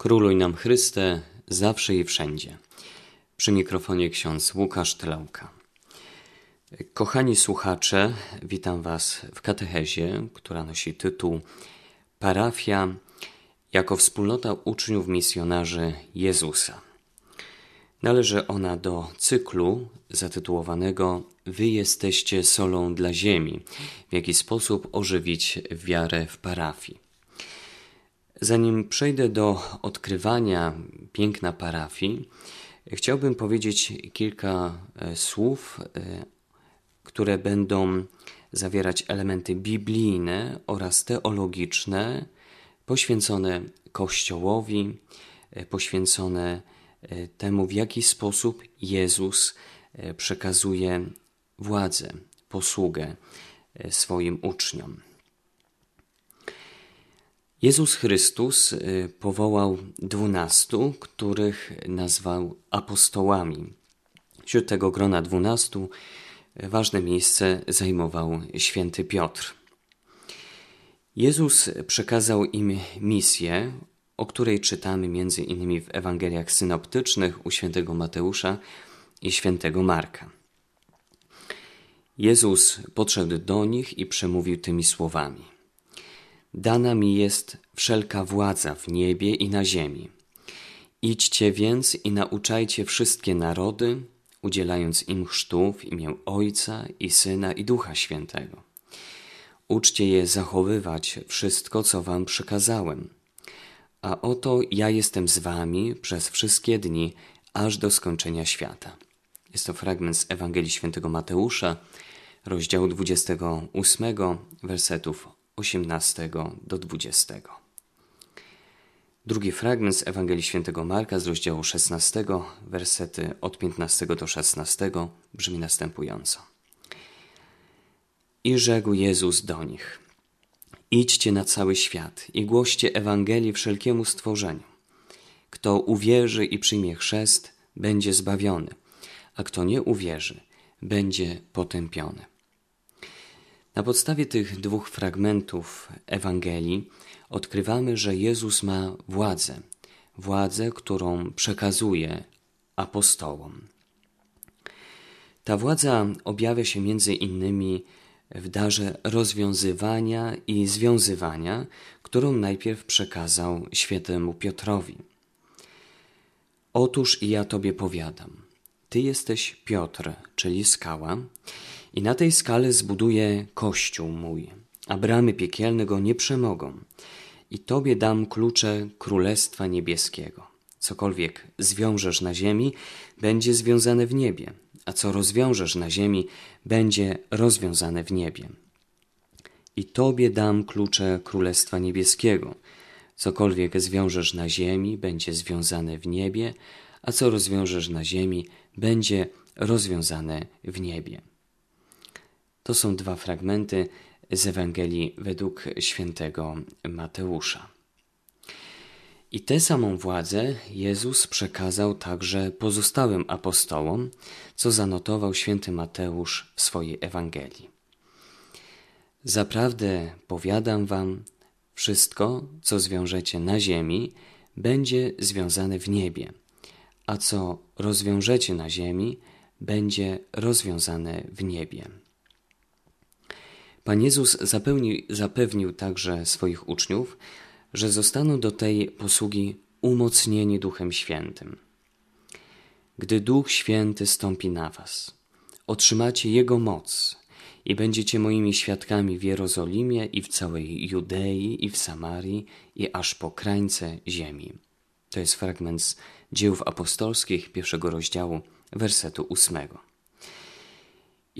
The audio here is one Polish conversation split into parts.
Króluj nam Chryste, zawsze i wszędzie. Przy mikrofonie ksiądz Łukasz Tlałka. Kochani słuchacze, witam Was w katechezie, która nosi tytuł Parafia jako wspólnota uczniów misjonarzy Jezusa. Należy ona do cyklu zatytułowanego Wy jesteście solą dla ziemi, w jaki sposób ożywić wiarę w parafii. Zanim przejdę do odkrywania piękna parafii, chciałbym powiedzieć kilka e, słów, e, które będą zawierać elementy biblijne oraz teologiczne, poświęcone Kościołowi, e, poświęcone temu, w jaki sposób Jezus przekazuje władzę, posługę swoim uczniom. Jezus Chrystus y, powołał dwunastu, których nazwał apostołami. Wśród tego grona dwunastu ważne miejsce zajmował święty Piotr. Jezus przekazał im misję, o której czytamy między innymi w Ewangeliach synoptycznych u świętego Mateusza i świętego Marka. Jezus podszedł do nich i przemówił tymi słowami – Dana mi jest wszelka władza w niebie i na ziemi. Idźcie więc i nauczajcie wszystkie narody, udzielając im chrztu w imię Ojca i Syna i Ducha Świętego. Uczcie je zachowywać wszystko, co wam przykazałem. A oto ja jestem z wami przez wszystkie dni, aż do skończenia świata. Jest to fragment z Ewangelii Świętego Mateusza, rozdziału 28, wersetów 18 do 20. Drugi fragment z Ewangelii Świętego Marka z rozdziału 16, wersety od 15 do 16 brzmi następująco. I rzekł Jezus do nich: Idźcie na cały świat i głoście Ewangelii wszelkiemu stworzeniu. Kto uwierzy i przyjmie chrzest, będzie zbawiony, a kto nie uwierzy, będzie potępiony. Na podstawie tych dwóch fragmentów Ewangelii odkrywamy, że Jezus ma władzę, władzę, którą przekazuje apostołom. Ta władza objawia się między innymi w darze rozwiązywania i związywania, którą najpierw przekazał świętemu Piotrowi. Otóż i ja Tobie powiadam, Ty jesteś Piotr, czyli skała, i na tej skale zbuduję kościół mój, a bramy piekielne go nie przemogą. I Tobie dam klucze Królestwa Niebieskiego. Cokolwiek zwiążesz na ziemi, będzie związane w niebie, a co rozwiążesz na ziemi, będzie rozwiązane w niebie. I Tobie dam klucze Królestwa Niebieskiego. Cokolwiek zwiążesz na ziemi, będzie związane w niebie, a co rozwiążesz na ziemi, będzie rozwiązane w niebie. To są dwa fragmenty z Ewangelii według świętego Mateusza. I tę samą władzę Jezus przekazał także pozostałym apostołom, co zanotował święty Mateusz w swojej Ewangelii. Zaprawdę powiadam wam, wszystko, co zwiążecie na ziemi, będzie związane w niebie, a co rozwiążecie na ziemi, będzie rozwiązane w niebie. Pan Jezus zapewnił, zapewnił także swoich uczniów, że zostaną do tej posługi umocnieni Duchem Świętym. Gdy Duch Święty stąpi na Was, otrzymacie Jego moc i będziecie moimi świadkami w Jerozolimie i w całej Judei i w Samarii i aż po krańce ziemi. To jest fragment z Dziełów Apostolskich, pierwszego rozdziału, wersetu ósmego.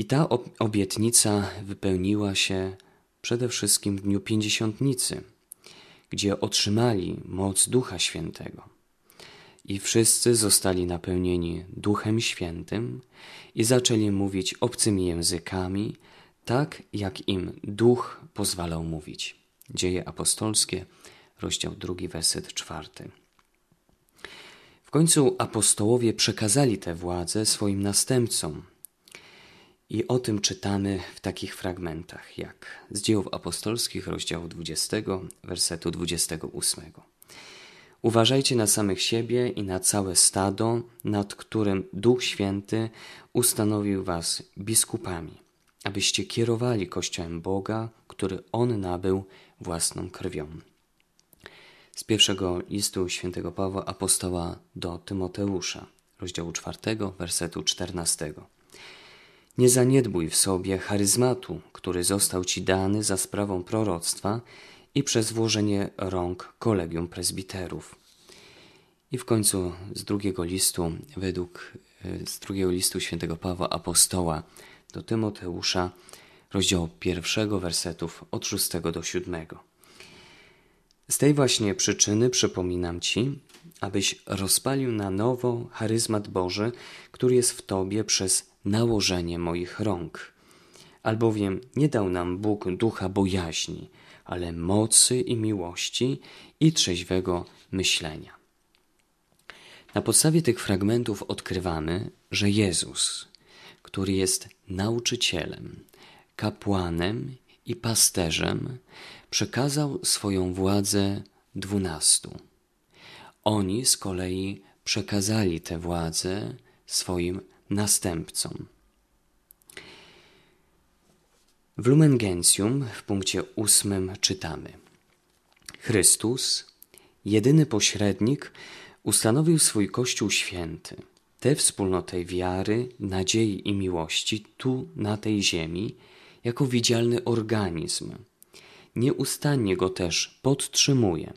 I ta obietnica wypełniła się przede wszystkim w dniu pięćdziesiątnicy, gdzie otrzymali moc Ducha Świętego. I wszyscy zostali napełnieni Duchem Świętym i zaczęli mówić obcymi językami, tak jak im Duch pozwalał mówić. Dzieje apostolskie, rozdział drugi, werset czwarty. W końcu apostołowie przekazali tę władzę swoim następcom, i o tym czytamy w takich fragmentach jak z dziejów apostolskich, rozdziału 20, wersetu 28. Uważajcie na samych siebie i na całe stado, nad którym Duch Święty ustanowił was biskupami, abyście kierowali Kościołem Boga, który On nabył własną krwią. Z pierwszego listu świętego Pawła apostoła do Tymoteusza, rozdziału 4, wersetu 14. Nie zaniedbuj w sobie charyzmatu, który został ci dany za sprawą proroctwa i przez włożenie rąk kolegium prezbiterów. I w końcu z drugiego listu, według e, z drugiego listu świętego Pawła apostoła do Tymoteusza, rozdział pierwszego wersetów od szóstego do siódmego. Z tej właśnie przyczyny przypominam Ci, abyś rozpalił na nowo charyzmat Boży, który jest w Tobie przez nałożenie moich rąk. Albowiem nie dał nam Bóg ducha bojaźni, ale mocy i miłości i trzeźwego myślenia. Na podstawie tych fragmentów odkrywamy, że Jezus, który jest nauczycielem, kapłanem i pasterzem, przekazał swoją władzę dwunastu. Oni z kolei przekazali tę władzę swoim następcom. W Lumen Gentium w punkcie ósmym czytamy Chrystus, jedyny pośrednik, ustanowił swój Kościół święty, tę wspólnotę wiary, nadziei i miłości tu na tej ziemi, jako widzialny organizm. Nieustannie go też podtrzymuje.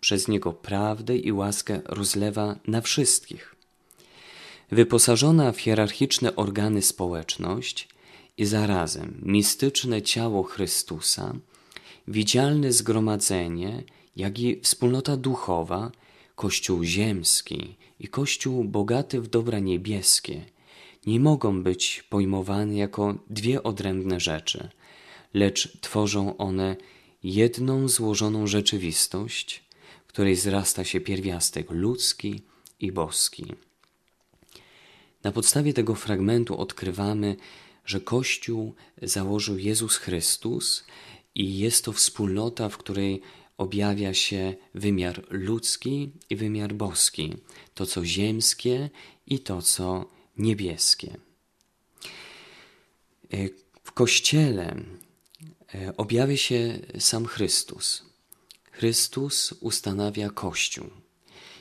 Przez niego prawdę i łaskę rozlewa na wszystkich. Wyposażona w hierarchiczne organy społeczność i zarazem mistyczne ciało Chrystusa, widzialne zgromadzenie, jak i wspólnota duchowa, Kościół ziemski i Kościół bogaty w dobra niebieskie nie mogą być pojmowane jako dwie odrębne rzeczy, lecz tworzą one jedną złożoną rzeczywistość, której zrasta się pierwiastek ludzki i boski. Na podstawie tego fragmentu odkrywamy, że Kościół założył Jezus Chrystus i jest to wspólnota, w której objawia się wymiar ludzki i wymiar boski, to co ziemskie i to co niebieskie. W Kościele e, objawia się sam Chrystus. Chrystus ustanawia Kościół.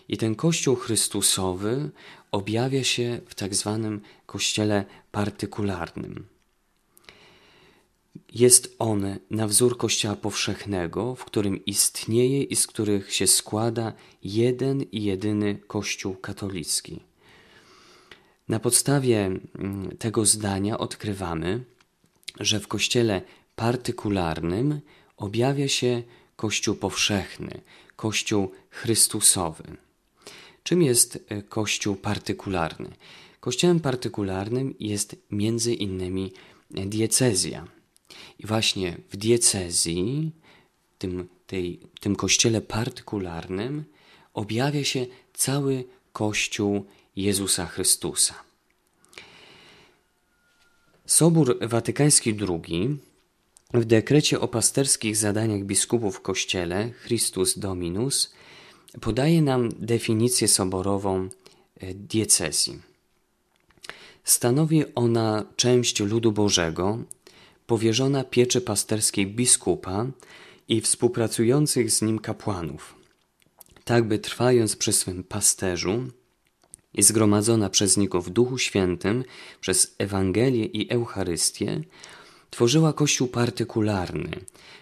I ten Kościół Chrystusowy objawia się w tak zwanym Kościele partykularnym. Jest on na wzór Kościoła powszechnego, w którym istnieje i z których się składa jeden i jedyny Kościół katolicki. Na podstawie mm, tego zdania odkrywamy, że w Kościele partykularnym objawia się Kościół powszechny, Kościół Chrystusowy. Czym jest e, Kościół partykularny? Kościołem partykularnym jest między innymi diecezja. I właśnie w diecezji, tym, tej, tym kościele partykularnym, objawia się cały Kościół Jezusa Chrystusa. Sobór Watykański II w dekrecie o pasterskich zadaniach biskupów w Kościele Christus Dominus podaje nam definicję soborową e, diecezji. Stanowi ona część ludu Bożego, powierzona pieczy pasterskiej biskupa i współpracujących z nim kapłanów, tak by trwając przy swym pasterzu i zgromadzona przez niego w Duchu Świętym przez Ewangelię i Eucharystię, tworzyła Kościół partykularny,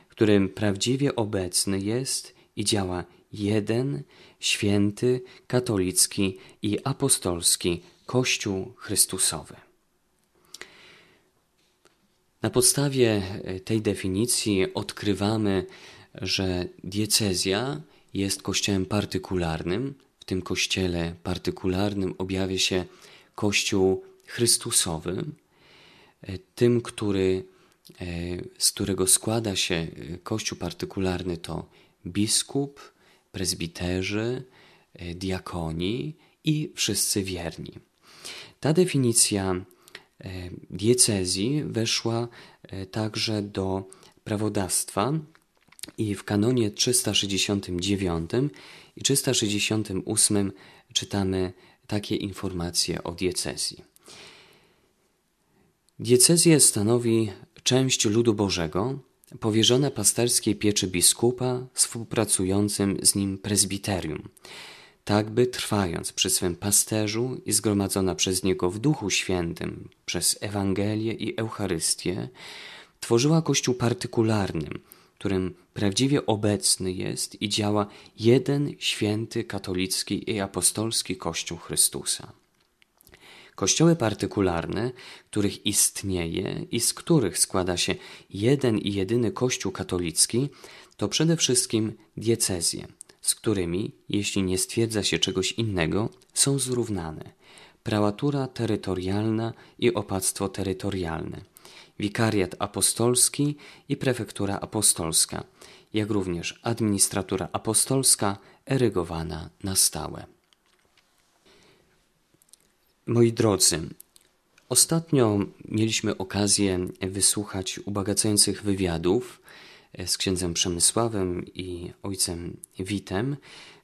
którym prawdziwie obecny jest i działa jeden, święty, katolicki i apostolski Kościół Chrystusowy. Na podstawie e, tej definicji odkrywamy, że diecezja jest kościołem partykularnym. W tym kościele partykularnym objawia się Kościół Chrystusowy, e, tym, który, e, z którego składa się Kościół partykularny, to biskup, prezbiterzy, diakoni i wszyscy wierni. Ta definicja E, diecezji weszła e, także do prawodawstwa i w kanonie 369 i 368 czytamy takie informacje o diecezji. Diecezję stanowi część ludu Bożego, powierzona pasterskiej pieczy biskupa współpracującym z nim prezbiterium, tak by trwając przy swym pasterzu i zgromadzona przez niego w Duchu Świętym, przez Ewangelię i Eucharystię, tworzyła Kościół partykularny, którym prawdziwie obecny jest i działa jeden święty katolicki i apostolski Kościół Chrystusa. Kościoły partykularne, których istnieje i z których składa się jeden i jedyny Kościół katolicki, to przede wszystkim diecezje, z którymi, jeśli nie stwierdza się czegoś innego, są zrównane. Prałatura terytorialna i opactwo terytorialne, wikariat apostolski i prefektura apostolska, jak również administratura apostolska erygowana na stałe. Moi drodzy, ostatnio mieliśmy okazję wysłuchać ubogacających wywiadów z księdzem Przemysławem i ojcem Witem,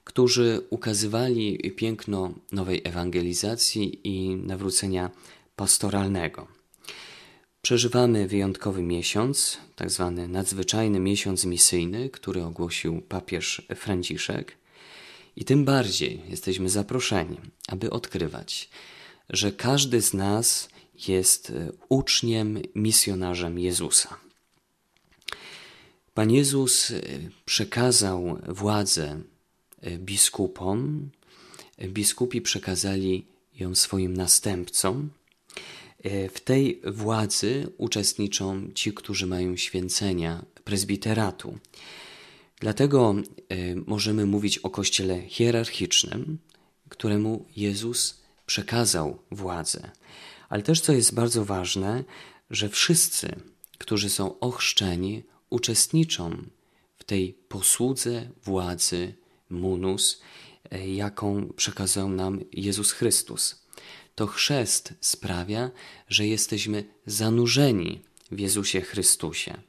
którzy ukazywali piękno nowej ewangelizacji i nawrócenia pastoralnego. Przeżywamy wyjątkowy miesiąc, tak zwany nadzwyczajny miesiąc misyjny, który ogłosił papież Franciszek. I tym bardziej jesteśmy zaproszeni, aby odkrywać, że każdy z nas jest e, uczniem, misjonarzem Jezusa. Pan Jezus e, przekazał władzę e, biskupom, biskupi przekazali ją swoim następcom. W tej władzy uczestniczą ci, którzy mają święcenia prezbiteratu. Dlatego możemy mówić o kościele hierarchicznym, któremu Jezus przekazał władzę. Ale też, co jest bardzo ważne, że wszyscy, którzy są ochrzczeni, uczestniczą w tej posłudze władzy munus, e, jaką przekazał nam Jezus Chrystus. To chrzest sprawia, że jesteśmy zanurzeni w Jezusie Chrystusie,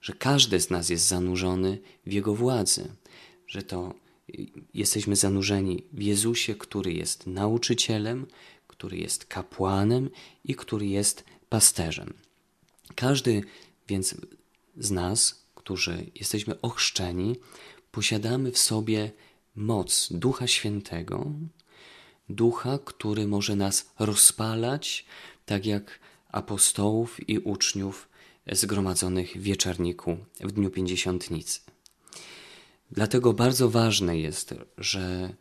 że każdy z nas jest zanurzony w Jego władzy, że to jesteśmy zanurzeni w Jezusie, który jest nauczycielem, który jest kapłanem i który jest pasterzem. Każdy więc z nas, którzy jesteśmy ochrzczeni, posiadamy w sobie moc Ducha Świętego, Ducha, który może nas rozpalać, tak jak apostołów i uczniów zgromadzonych w wieczorniku w dniu pięćdziesiątnicy. Dlatego bardzo ważne jest, że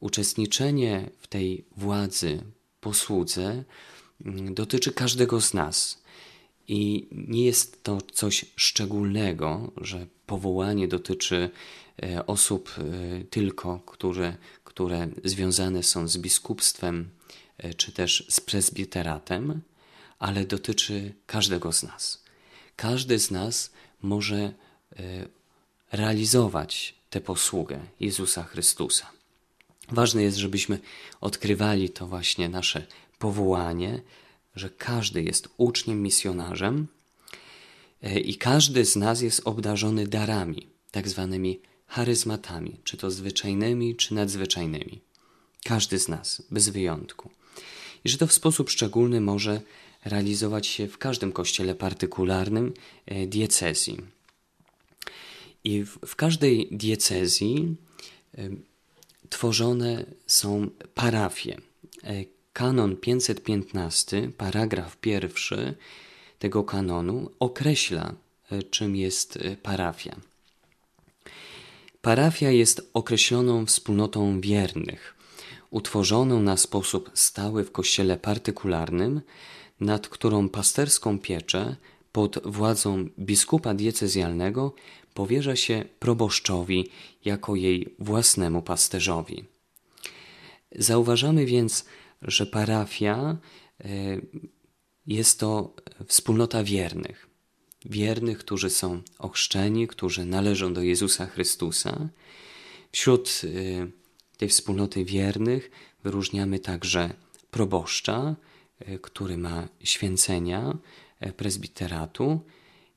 uczestniczenie w tej władzy, posłudze mm, dotyczy każdego z nas. I nie jest to coś szczególnego, że powołanie dotyczy e, osób e, tylko, które, które związane są z biskupstwem e, czy też z prezbiteratem, ale dotyczy każdego z nas. Każdy z nas może realizować tę posługę Jezusa Chrystusa. Ważne jest, żebyśmy odkrywali to właśnie nasze powołanie, że każdy jest uczniem, misjonarzem e, i każdy z nas jest obdarzony darami, tak zwanymi charyzmatami, czy to zwyczajnymi, czy nadzwyczajnymi. Każdy z nas, bez wyjątku. I że to w sposób szczególny może realizować się w każdym kościele partykularnym e, diecezji. I w, w każdej diecezji tworzone są parafie. E, kanon 515, paragraf pierwszy tego kanonu określa, e, czym jest e, parafia. Parafia jest określoną wspólnotą wiernych, utworzoną na sposób stały w kościele partykularnym, nad którą pasterską pieczę pod władzą biskupa diecezjalnego powierza się proboszczowi jako jej własnemu pasterzowi. Zauważamy więc, że parafia e, jest to wspólnota wiernych. Wiernych, którzy są ochrzczeni, którzy należą do Jezusa Chrystusa. Wśród e, tej wspólnoty wiernych wyróżniamy także proboszcza, e, który ma święcenia prezbiteratu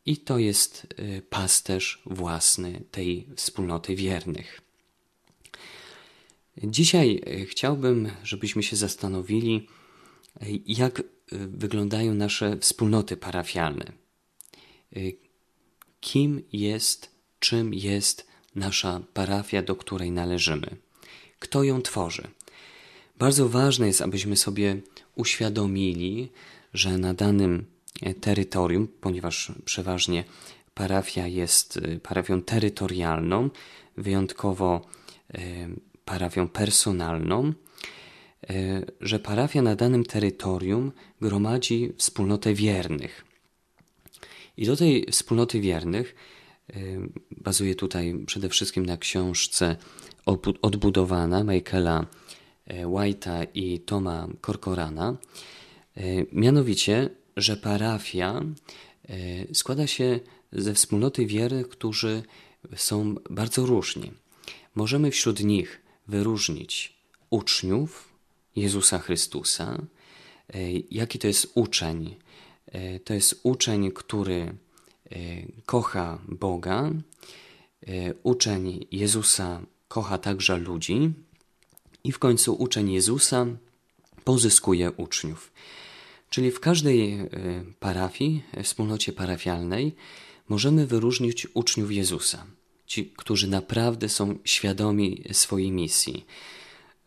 i to jest y, pasterz własny tej wspólnoty wiernych. Dzisiaj chciałbym, żebyśmy się zastanowili, jak wyglądają nasze wspólnoty parafialne. Kim jest, czym jest nasza parafia, do której należymy? Kto ją tworzy? Bardzo ważne jest, abyśmy sobie uświadomili, że na danym terytorium, ponieważ przeważnie parafia jest y, parafią terytorialną, wyjątkowo y, parafią personalną, że parafia na danym terytorium gromadzi wspólnotę wiernych. I do tej wspólnoty wiernych bazuje tutaj przede wszystkim na książce Odbudowana Michaela White'a i Toma Corcorana. Mianowicie, że parafia składa się ze wspólnoty wiernych, którzy są bardzo różni. Możemy wśród nich wyróżnić uczniów Jezusa Chrystusa. E, jaki to jest uczeń? E, to jest uczeń, który e, kocha Boga. Uczeń Jezusa kocha także ludzi. I w końcu uczeń Jezusa pozyskuje uczniów. Czyli w każdej parafii, wspólnocie parafialnej, możemy wyróżnić uczniów Jezusa, ci, którzy naprawdę są świadomi swojej misji,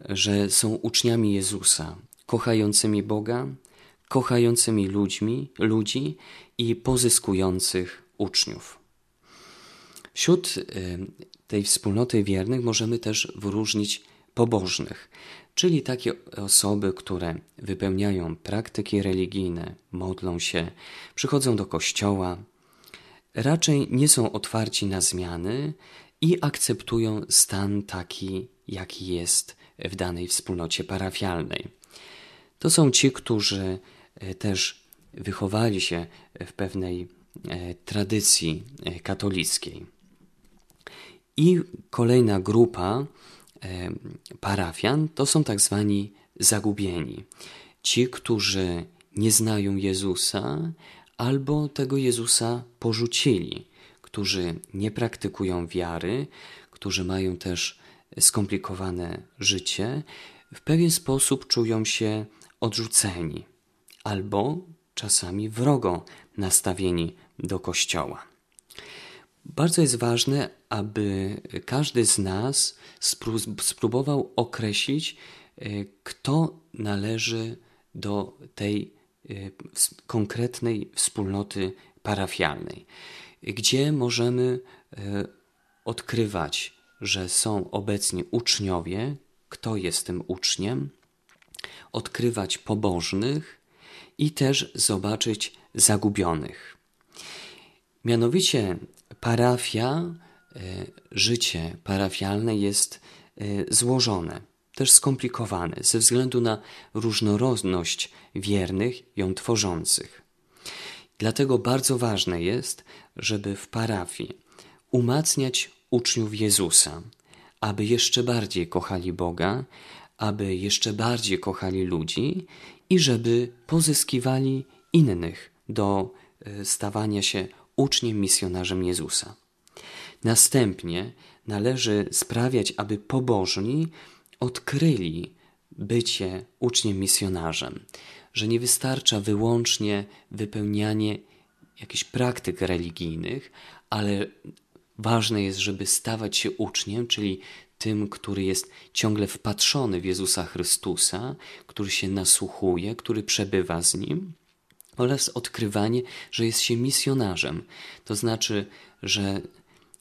że są uczniami Jezusa, kochającymi Boga, kochającymi ludźmi, ludzi i pozyskujących uczniów. Wśród y, tej wspólnoty wiernych możemy też wyróżnić pobożnych, czyli takie osoby, które wypełniają praktyki religijne, modlą się, przychodzą do kościoła, raczej nie są otwarci na zmiany i akceptują stan taki, jaki jest w danej wspólnocie parafialnej. To są ci, którzy e, też wychowali się w pewnej e, tradycji e, katolickiej. I kolejna grupa parafian to są tak zwani zagubieni. Ci, którzy nie znają Jezusa, albo tego Jezusa porzucili, którzy nie praktykują wiary, którzy mają też skomplikowane życie, w pewien sposób czują się odrzuceni albo czasami wrogo nastawieni do Kościoła. Bardzo jest ważne, aby każdy z nas spróbował określić, e, kto należy do tej Y, konkretnej wspólnoty parafialnej, gdzie możemy y, odkrywać, że są obecni uczniowie, kto jest tym uczniem, odkrywać pobożnych i też zobaczyć zagubionych. Mianowicie parafia, y, życie parafialne jest złożone też skomplikowane ze względu na różnorodność wiernych ją tworzących. Dlatego bardzo ważne jest, żeby w parafii umacniać uczniów Jezusa, aby jeszcze bardziej kochali Boga, aby jeszcze bardziej kochali ludzi i żeby pozyskiwali innych do e, stawania się uczniem misjonarzem Jezusa. Następnie należy sprawiać, aby pobożni odkryli bycie uczniem misjonarzem, że nie wystarcza wyłącznie wypełnianie jakichś praktyk religijnych, ale ważne jest, żeby stawać się uczniem, czyli tym, który jest ciągle wpatrzony w Jezusa Chrystusa, który się nasłuchuje, który przebywa z nim, oraz odkrywanie, że jest się misjonarzem. To znaczy, że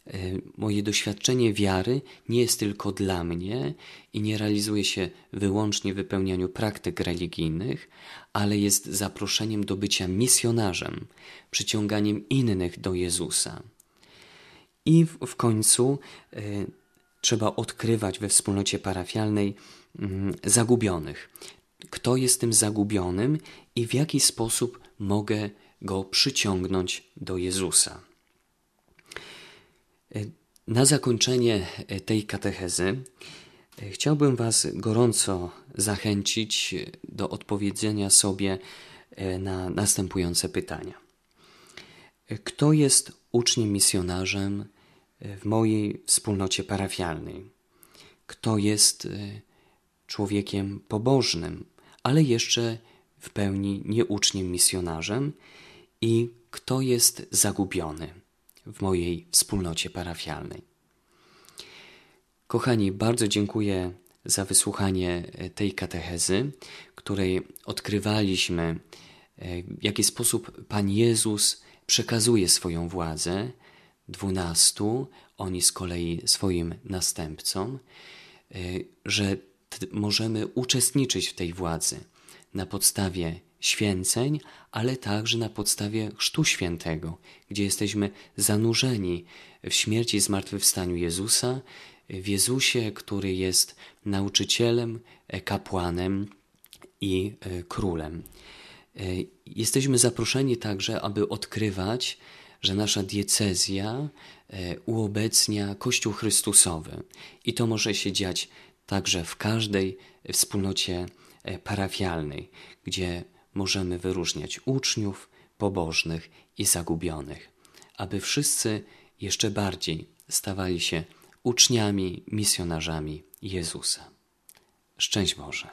E, moje doświadczenie wiary nie jest tylko dla mnie i nie realizuje się wyłącznie w wypełnianiu praktyk religijnych, ale jest zaproszeniem do bycia misjonarzem, przyciąganiem innych do Jezusa. I w, końcu y, trzeba odkrywać we wspólnocie parafialnej y, zagubionych. Kto jest tym zagubionym i w jaki sposób mogę go przyciągnąć do Jezusa. Na zakończenie e, tej katechezy e, chciałbym Was gorąco zachęcić do odpowiedzenia sobie e, na następujące pytania. Kto jest uczniem misjonarzem w mojej wspólnocie parafialnej? kto jest człowiekiem pobożnym, ale jeszcze w pełni nieuczniem misjonarzem. I kto jest zagubiony w mojej wspólnocie parafialnej. Kochani, bardzo dziękuję za wysłuchanie e, tej katechezy, której odkrywaliśmy, e, w jaki sposób Pan Jezus przekazuje swoją władzę. Dwunastu, oni z kolei swoim następcom, e, że możemy uczestniczyć w tej władzy na podstawie święceń, ale także na podstawie Chrztu Świętego, gdzie jesteśmy zanurzeni w śmierci i zmartwychwstaniu Jezusa, w Jezusie, który jest nauczycielem, e, kapłanem i e, królem. E, jesteśmy zaproszeni także, aby odkrywać, że nasza diecezja uobecnia Kościół Chrystusowy i to może się dziać także w każdej wspólnocie parafialnej, gdzie możemy wyróżniać uczniów, pobożnych i zagubionych, aby wszyscy jeszcze bardziej stawali się uczniami, misjonarzami Jezusa. Szczęść Boże.